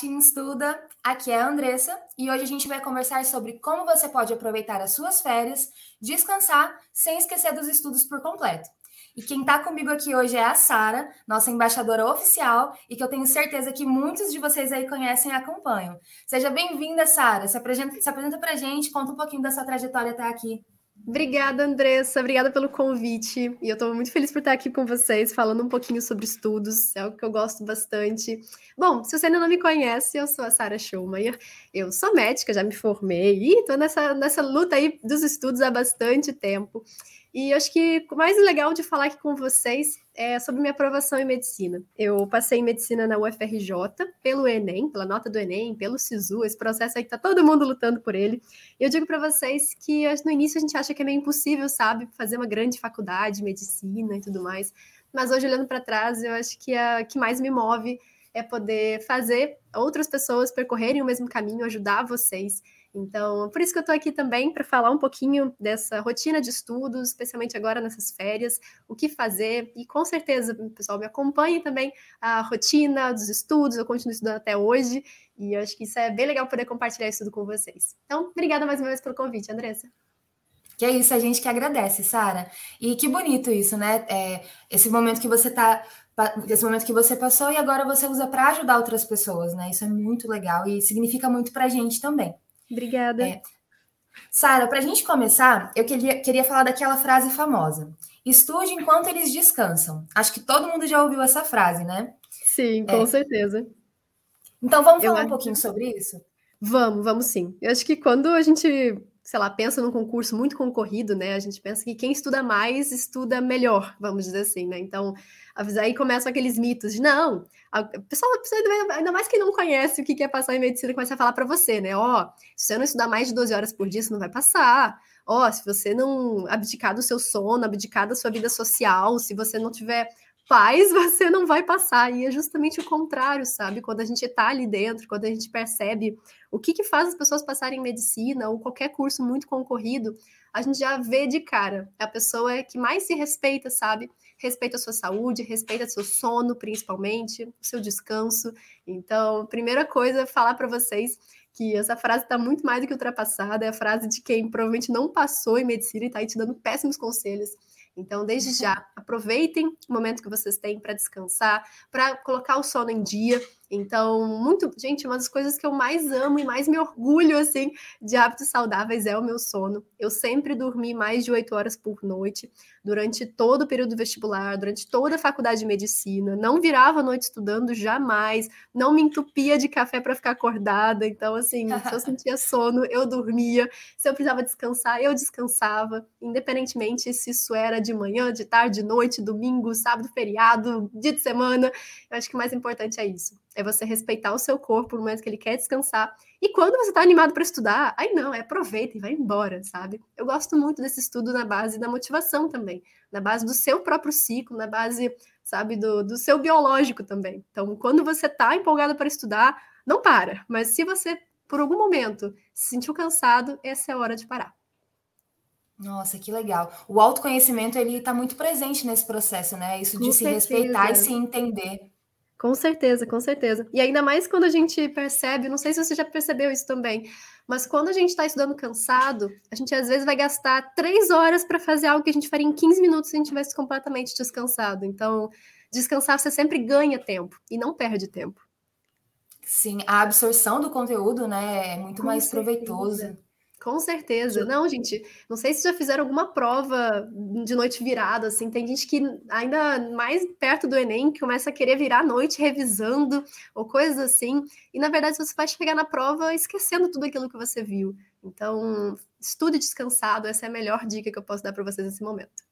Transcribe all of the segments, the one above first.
Team Estuda! Aqui é a Andressa e hoje a gente vai conversar sobre como você pode aproveitar as suas férias, descansar sem esquecer dos estudos por completo. E quem está comigo aqui hoje é a Sara, nossa embaixadora oficial, e que eu tenho certeza que muitos de vocês aí conhecem e acompanham. Seja bem-vinda, Sara. Se apresenta, se apresenta para a gente, conta um pouquinho da sua trajetória até aqui. Obrigada, Andressa. Obrigada pelo convite. E eu estou muito feliz por estar aqui com vocês, falando um pouquinho sobre estudos. É algo que eu gosto bastante. Bom, se você ainda não me conhece, eu sou a Sara Schumacher. Eu sou médica, já me formei e estou nessa, nessa luta aí dos estudos há bastante tempo. E acho que o mais legal de falar aqui com vocês é sobre minha aprovação em medicina. Eu passei em medicina na UFRJ pelo Enem, pela nota do Enem, pelo SISU, esse processo aí que tá todo mundo lutando por ele. E eu digo para vocês que no início a gente acha que é meio impossível, sabe, fazer uma grande faculdade, medicina e tudo mais. Mas hoje olhando para trás, eu acho que a que mais me move é poder fazer outras pessoas percorrerem o mesmo caminho, ajudar vocês então, por isso que eu estou aqui também para falar um pouquinho dessa rotina de estudos, especialmente agora nessas férias, o que fazer. E com certeza, pessoal, me acompanhe também a rotina dos estudos, eu continuo estudando até hoje, e eu acho que isso é bem legal poder compartilhar isso tudo com vocês. Então, obrigada mais uma vez pelo convite, Andressa. Que é isso, a gente que agradece, Sara. E que bonito isso, né? É, esse momento que você está esse momento que você passou e agora você usa para ajudar outras pessoas, né? Isso é muito legal e significa muito para a gente também. Obrigada. É. Sara, para a gente começar, eu queria, queria falar daquela frase famosa: estude enquanto eles descansam. Acho que todo mundo já ouviu essa frase, né? Sim, com é. certeza. Então vamos falar eu um pouquinho sobre isso? Vamos, vamos sim. Eu acho que quando a gente, sei lá, pensa num concurso muito concorrido, né? A gente pensa que quem estuda mais estuda melhor, vamos dizer assim, né? Então, Aí começam aqueles mitos de não, a pessoa, ainda mais quem não conhece o que é passar em medicina, começa a falar para você, né? Ó, oh, se você não estudar mais de 12 horas por dia, você não vai passar. Ó, oh, se você não abdicar do seu sono, abdicar da sua vida social, se você não tiver paz, você não vai passar. E é justamente o contrário, sabe? Quando a gente está ali dentro, quando a gente percebe o que, que faz as pessoas passarem em medicina ou qualquer curso muito concorrido, a gente já vê de cara. A pessoa é que mais se respeita, sabe? respeita a sua saúde, respeita seu sono, principalmente, o seu descanso. Então, primeira coisa, é falar para vocês que essa frase está muito mais do que ultrapassada, é a frase de quem provavelmente não passou em medicina e está aí te dando péssimos conselhos. Então, desde já, aproveitem o momento que vocês têm para descansar, para colocar o sono em dia. Então, muito, gente, uma das coisas que eu mais amo e mais me orgulho assim de hábitos saudáveis é o meu sono. Eu sempre dormi mais de oito horas por noite durante todo o período vestibular, durante toda a faculdade de medicina. Não virava a noite estudando jamais, não me entupia de café para ficar acordada. Então, assim, se eu sentia sono, eu dormia. Se eu precisava descansar, eu descansava, independentemente se isso era de manhã, de tarde, de noite, domingo, sábado, feriado, dia de semana. Eu acho que o mais importante é isso é você respeitar o seu corpo no momento que ele quer descansar. E quando você está animado para estudar, aí não, é aproveita e vai embora, sabe? Eu gosto muito desse estudo na base da motivação também, na base do seu próprio ciclo, na base, sabe, do, do seu biológico também. Então, quando você está empolgado para estudar, não para. Mas se você, por algum momento, se sentiu cansado, essa é a hora de parar. Nossa, que legal. O autoconhecimento, ele está muito presente nesse processo, né? Isso de Com se certeza. respeitar e se entender. Com certeza, com certeza. E ainda mais quando a gente percebe, não sei se você já percebeu isso também, mas quando a gente está estudando cansado, a gente às vezes vai gastar três horas para fazer algo que a gente faria em 15 minutos se a gente estivesse completamente descansado. Então, descansar você sempre ganha tempo e não perde tempo. Sim, a absorção do conteúdo, né, é muito com mais certeza. proveitosa. Com certeza. Não, gente, não sei se já fizeram alguma prova de noite virada, assim, tem gente que ainda mais perto do Enem começa a querer virar a noite revisando ou coisas assim, e na verdade você vai chegar na prova esquecendo tudo aquilo que você viu. Então, estude descansado, essa é a melhor dica que eu posso dar para vocês nesse momento.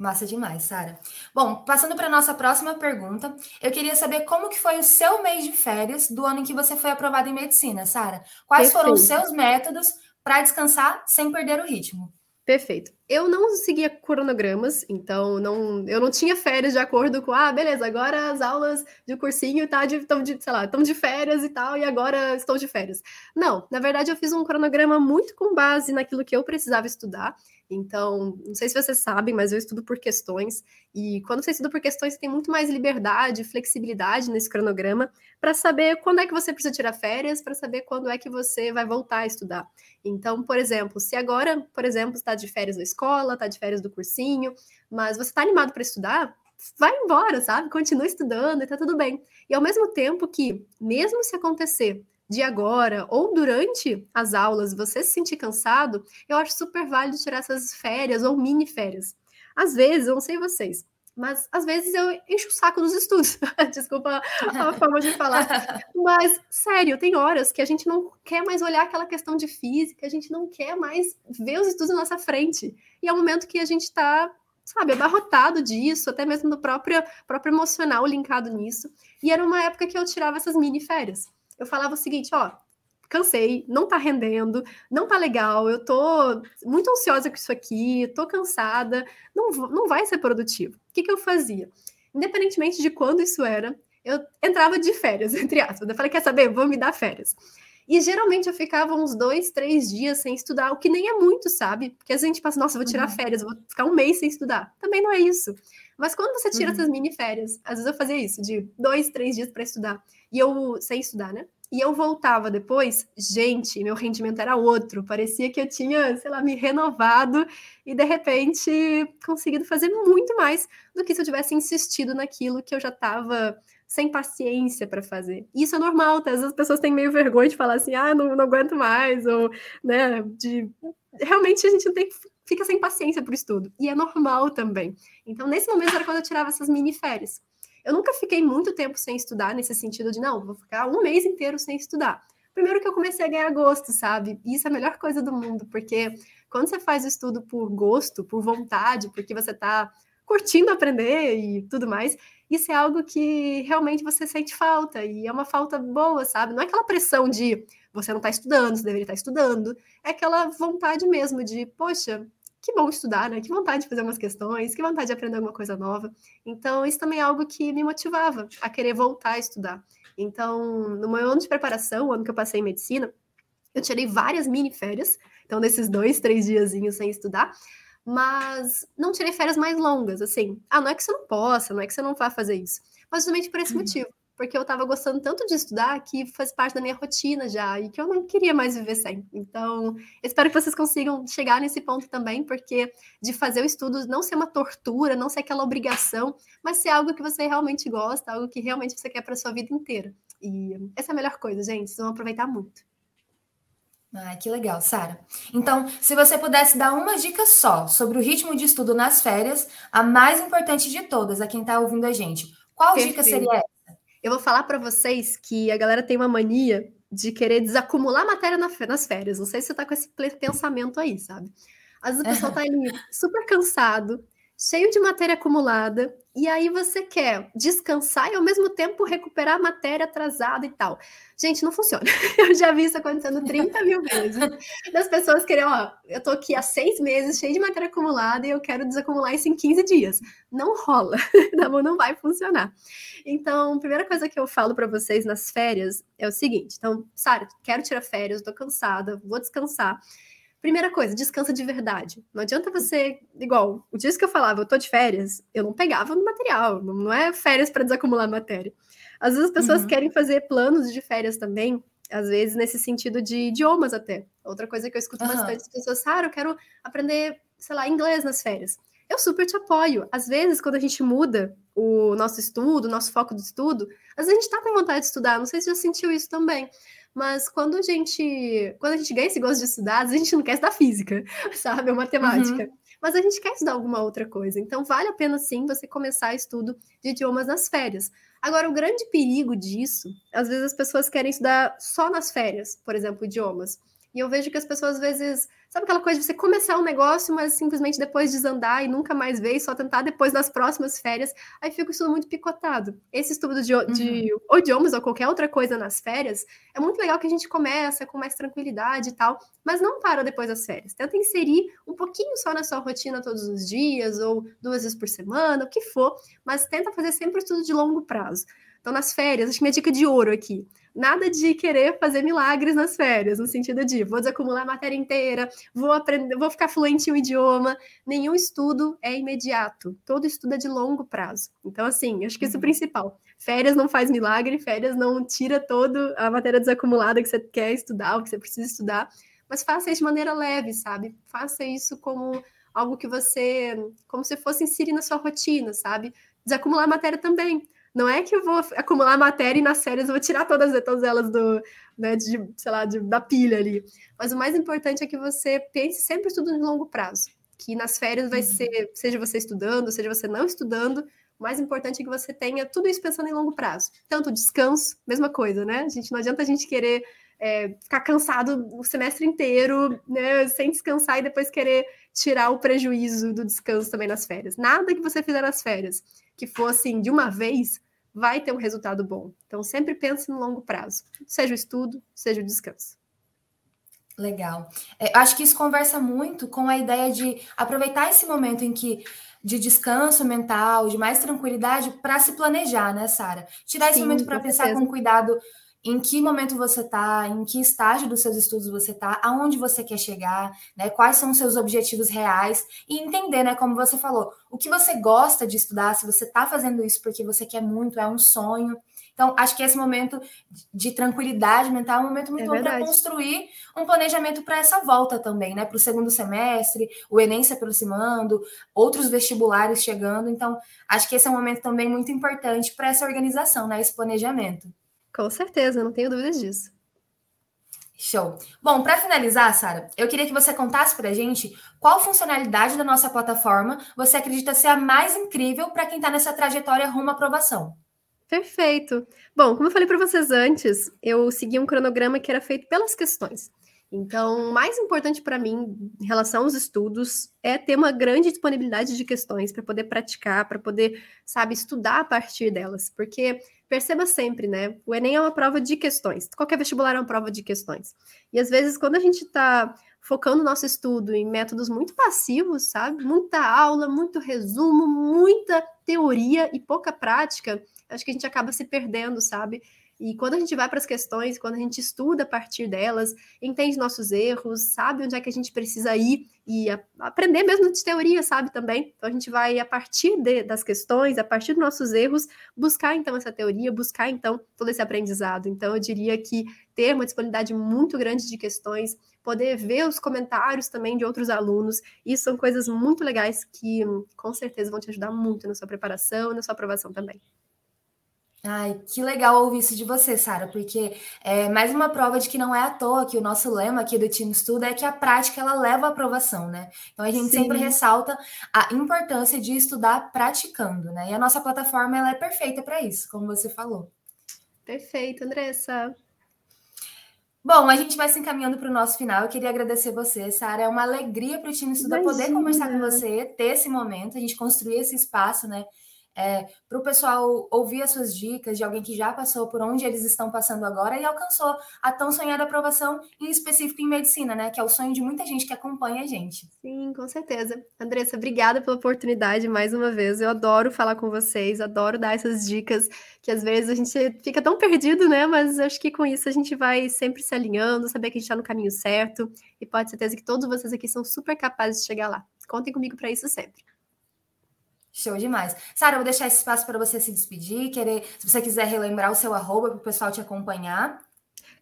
Massa demais, Sara. Bom, passando para nossa próxima pergunta, eu queria saber como que foi o seu mês de férias do ano em que você foi aprovada em medicina, Sara. Quais Perfeito. foram os seus métodos para descansar sem perder o ritmo? Perfeito. eu não seguia cronogramas, então não, eu não tinha férias de acordo com, ah, beleza, agora as aulas de cursinho tá de, estão de, sei lá, estão de férias e tal, e agora estou de férias. Não, na verdade eu fiz um cronograma muito com base naquilo que eu precisava estudar. Então, não sei se vocês sabem, mas eu estudo por questões, e quando você estuda por questões, você tem muito mais liberdade, flexibilidade nesse cronograma para saber quando é que você precisa tirar férias, para saber quando é que você vai voltar a estudar. Então, por exemplo, se agora, por exemplo, está de férias da escola, está de férias do cursinho, mas você está animado para estudar, vai embora, sabe? Continua estudando e tá tudo bem. E ao mesmo tempo que, mesmo se acontecer de agora ou durante as aulas você se sentir cansado, eu acho super válido tirar essas férias ou mini férias. Às vezes, eu não sei vocês, mas às vezes eu encho o saco dos estudos. Desculpa a forma de falar. Mas, sério, tem horas que a gente não quer mais olhar aquela questão de física, a gente não quer mais ver os estudos na nossa frente. E é um momento que a gente está, sabe, abarrotado disso, até mesmo do próprio, próprio emocional linkado nisso. E era uma época que eu tirava essas mini férias eu falava o seguinte, ó, cansei, não tá rendendo, não tá legal, eu tô muito ansiosa com isso aqui, tô cansada, não, não vai ser produtivo. O que, que eu fazia? Independentemente de quando isso era, eu entrava de férias, entre aspas. Eu falei, quer saber? Vou me dar férias. E geralmente eu ficava uns dois, três dias sem estudar, o que nem é muito, sabe? Porque a gente passa, nossa, vou tirar uhum. férias, vou ficar um mês sem estudar. Também não é isso. Mas quando você tira uhum. essas mini férias, às vezes eu fazia isso, de dois, três dias para estudar, e eu, sem estudar, né? E eu voltava depois, gente, meu rendimento era outro. Parecia que eu tinha, sei lá, me renovado e de repente conseguido fazer muito mais do que se eu tivesse insistido naquilo que eu já estava sem paciência para fazer. Isso é normal, tá? Às vezes as pessoas têm meio vergonha de falar assim, ah, não, não aguento mais, ou, né, de... Realmente a gente tem fica sem paciência para o estudo. E é normal também. Então, nesse momento era quando eu tirava essas mini férias. Eu nunca fiquei muito tempo sem estudar, nesse sentido de, não, vou ficar um mês inteiro sem estudar. Primeiro que eu comecei a ganhar gosto, sabe? Isso é a melhor coisa do mundo, porque quando você faz o estudo por gosto, por vontade, porque você está curtindo aprender e tudo mais, isso é algo que realmente você sente falta, e é uma falta boa, sabe? Não é aquela pressão de você não está estudando, você deveria estar estudando, é aquela vontade mesmo de, poxa, que bom estudar, né? Que vontade de fazer umas questões, que vontade de aprender alguma coisa nova. Então, isso também é algo que me motivava a querer voltar a estudar. Então, no meu ano de preparação, o ano que eu passei em medicina, eu tirei várias mini férias, então, nesses dois, três diazinhos sem estudar, mas não tirei férias mais longas, assim. Ah, não é que você não possa, não é que você não vá fazer isso, mas justamente por esse uhum. motivo porque eu estava gostando tanto de estudar que faz parte da minha rotina já e que eu não queria mais viver sem. Então, espero que vocês consigam chegar nesse ponto também, porque de fazer o estudo não ser uma tortura, não ser aquela obrigação, mas ser algo que você realmente gosta, algo que realmente você quer para sua vida inteira. E essa é a melhor coisa, gente. Vocês vão aproveitar muito. Ah, que legal, Sara. Então, se você pudesse dar uma dica só sobre o ritmo de estudo nas férias, a mais importante de todas, a quem está ouvindo a gente, qual Perfeito. dica seria essa? Eu vou falar para vocês que a galera tem uma mania de querer desacumular matéria nas férias. Não sei se você tá com esse pensamento aí, sabe? Às vezes o pessoal tá ali super cansado, cheio de matéria acumulada, e aí você quer descansar e ao mesmo tempo recuperar a matéria atrasada e tal. Gente, não funciona. Eu já vi isso acontecendo 30 mil vezes. Das pessoas querem, ó, eu tô aqui há seis meses, cheio de matéria acumulada, e eu quero desacumular isso em 15 dias. Não rola, tá? Não vai funcionar. Então, a primeira coisa que eu falo para vocês nas férias é o seguinte: então, Sara, quero tirar férias, tô cansada, vou descansar. Primeira coisa, descansa de verdade. Não adianta você, igual, o dia que eu falava, eu tô de férias, eu não pegava no material, não é férias para desacumular matéria. Às vezes as pessoas uhum. querem fazer planos de férias também, às vezes nesse sentido de idiomas até. Outra coisa que eu escuto uhum. bastante, as pessoas, Sara, eu quero aprender, sei lá, inglês nas férias. Eu super te apoio. Às vezes, quando a gente muda o nosso estudo, o nosso foco do estudo, às vezes a gente tá com vontade de estudar, não sei se já sentiu isso também. Mas quando a gente, quando a gente ganha esse gosto de estudar, a gente não quer estudar física, sabe, ou matemática. Uhum. Mas a gente quer estudar alguma outra coisa. Então vale a pena sim você começar estudo de idiomas nas férias. Agora, o grande perigo disso, às vezes as pessoas querem estudar só nas férias, por exemplo, idiomas. E eu vejo que as pessoas às vezes, sabe aquela coisa de você começar um negócio, mas simplesmente depois desandar e nunca mais ver, e só tentar depois das próximas férias, aí fica o estudo muito picotado. Esse estudo de, de uhum. idiomas ou qualquer outra coisa nas férias, é muito legal que a gente começa com mais tranquilidade e tal, mas não para depois das férias. Tenta inserir um pouquinho só na sua rotina todos os dias, ou duas vezes por semana, o que for, mas tenta fazer sempre o estudo de longo prazo. Então, nas férias, acho que minha dica de ouro aqui nada de querer fazer milagres nas férias, no sentido de vou desacumular a matéria inteira, vou aprender, vou ficar fluente em um idioma. Nenhum estudo é imediato, todo estudo é de longo prazo. Então, assim, acho que isso é o uhum. principal. Férias não faz milagre, férias não tira toda a matéria desacumulada que você quer estudar, o que você precisa estudar, mas faça isso de maneira leve, sabe? Faça isso como algo que você, como se fosse inserir na sua rotina, sabe? Desacumular a matéria também. Não é que eu vou acumular matéria e nas férias eu vou tirar todas, todas elas do, né, de, sei lá, de, da pilha ali. Mas o mais importante é que você pense sempre tudo no longo prazo. Que nas férias vai uhum. ser, seja você estudando, seja você não estudando, o mais importante é que você tenha tudo isso pensando em longo prazo. Tanto descanso, mesma coisa, né? A gente, não adianta a gente querer é, ficar cansado o semestre inteiro, né, sem descansar e depois querer tirar o prejuízo do descanso também nas férias. Nada que você fizer nas férias que for assim de uma vez, vai ter um resultado bom. Então, sempre pense no longo prazo, seja o estudo, seja o descanso. Legal. É, acho que isso conversa muito com a ideia de aproveitar esse momento em que de descanso mental, de mais tranquilidade, para se planejar, né, Sara? Tirar Sim, esse momento para pensar com cuidado em que momento você está, em que estágio dos seus estudos você está, aonde você quer chegar, né? Quais são os seus objetivos reais e entender, né? Como você falou, o que você gosta de estudar, se você está fazendo isso porque você quer muito, é um sonho. Então, acho que esse momento de tranquilidade mental é um momento muito é bom para construir um planejamento para essa volta também, né? Para o segundo semestre, o Enem se aproximando, outros vestibulares chegando. Então, acho que esse é um momento também muito importante para essa organização, né? Esse planejamento. Com certeza, não tenho dúvidas disso. Show. Bom, para finalizar, Sara, eu queria que você contasse para a gente qual funcionalidade da nossa plataforma você acredita ser a mais incrível para quem está nessa trajetória rumo à aprovação. Perfeito. Bom, como eu falei para vocês antes, eu segui um cronograma que era feito pelas questões. Então, o mais importante para mim em relação aos estudos é ter uma grande disponibilidade de questões para poder praticar, para poder, sabe, estudar a partir delas. Porque perceba sempre, né? O Enem é uma prova de questões. Qualquer vestibular é uma prova de questões. E às vezes, quando a gente está focando o nosso estudo em métodos muito passivos, sabe? Muita aula, muito resumo, muita teoria e pouca prática, acho que a gente acaba se perdendo, sabe? E quando a gente vai para as questões, quando a gente estuda a partir delas, entende nossos erros, sabe onde é que a gente precisa ir e a, aprender mesmo de teoria, sabe também. Então a gente vai a partir de, das questões, a partir dos nossos erros, buscar então essa teoria, buscar então todo esse aprendizado. Então eu diria que ter uma disponibilidade muito grande de questões, poder ver os comentários também de outros alunos, isso são coisas muito legais que com certeza vão te ajudar muito na sua preparação e na sua aprovação também. Ai, que legal ouvir isso de você, Sara, porque é mais uma prova de que não é à toa que o nosso lema aqui do time estuda é que a prática ela leva à aprovação, né? Então a gente Sim. sempre ressalta a importância de estudar praticando, né? E a nossa plataforma ela é perfeita para isso, como você falou. Perfeito, Andressa. Bom, a gente vai se encaminhando para o nosso final. Eu queria agradecer você, Sara. É uma alegria para o time estudar poder conversar com você, ter esse momento, a gente construir esse espaço, né? É, para o pessoal ouvir as suas dicas de alguém que já passou por onde eles estão passando agora e alcançou a tão sonhada aprovação, em específico em medicina, né? Que é o sonho de muita gente que acompanha a gente. Sim, com certeza. Andressa, obrigada pela oportunidade mais uma vez. Eu adoro falar com vocês, adoro dar essas dicas que às vezes a gente fica tão perdido, né? Mas acho que com isso a gente vai sempre se alinhando, saber que a gente está no caminho certo e pode ter certeza que todos vocês aqui são super capazes de chegar lá. Contem comigo para isso sempre. Show demais. Sara, vou deixar esse espaço para você se despedir, querer, se você quiser relembrar o seu arroba para o pessoal te acompanhar.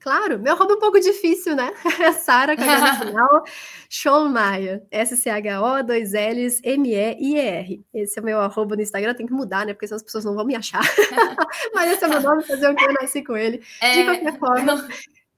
Claro, meu arroba é um pouco difícil, né? Sara, com a final, Schollmeier, S-C-H-O, 2 L's, M-E-I-E-R. Esse é o meu arroba no Instagram, tem que mudar, né? Porque senão as pessoas não vão me achar. Mas esse é o meu nome, fazer o que eu nasci com ele. É... De qualquer forma...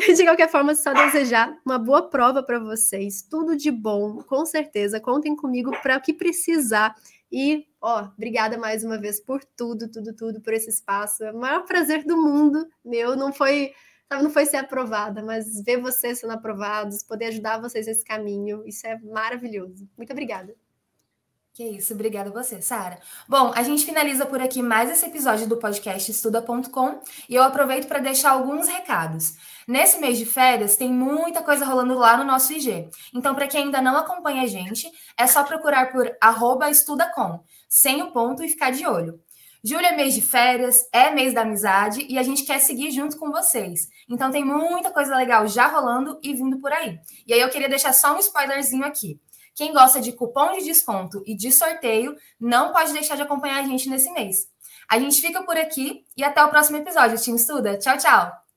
De qualquer forma, só desejar uma boa prova para vocês, tudo de bom, com certeza. Contem comigo para o que precisar. E, ó, obrigada mais uma vez por tudo, tudo, tudo, por esse espaço. É o maior prazer do mundo meu. Não foi, sabe, não foi ser aprovada, mas ver vocês sendo aprovados, poder ajudar vocês nesse caminho, isso é maravilhoso. Muito obrigada. Que isso, obrigada a você, Sara. Bom, a gente finaliza por aqui mais esse episódio do podcast estuda.com e eu aproveito para deixar alguns recados. Nesse mês de férias, tem muita coisa rolando lá no nosso IG. Então, para quem ainda não acompanha a gente, é só procurar por estudacom, sem o ponto e ficar de olho. Julho é mês de férias, é mês da amizade e a gente quer seguir junto com vocês. Então tem muita coisa legal já rolando e vindo por aí. E aí eu queria deixar só um spoilerzinho aqui. Quem gosta de cupom de desconto e de sorteio, não pode deixar de acompanhar a gente nesse mês. A gente fica por aqui e até o próximo episódio. Te estuda. Tchau, tchau.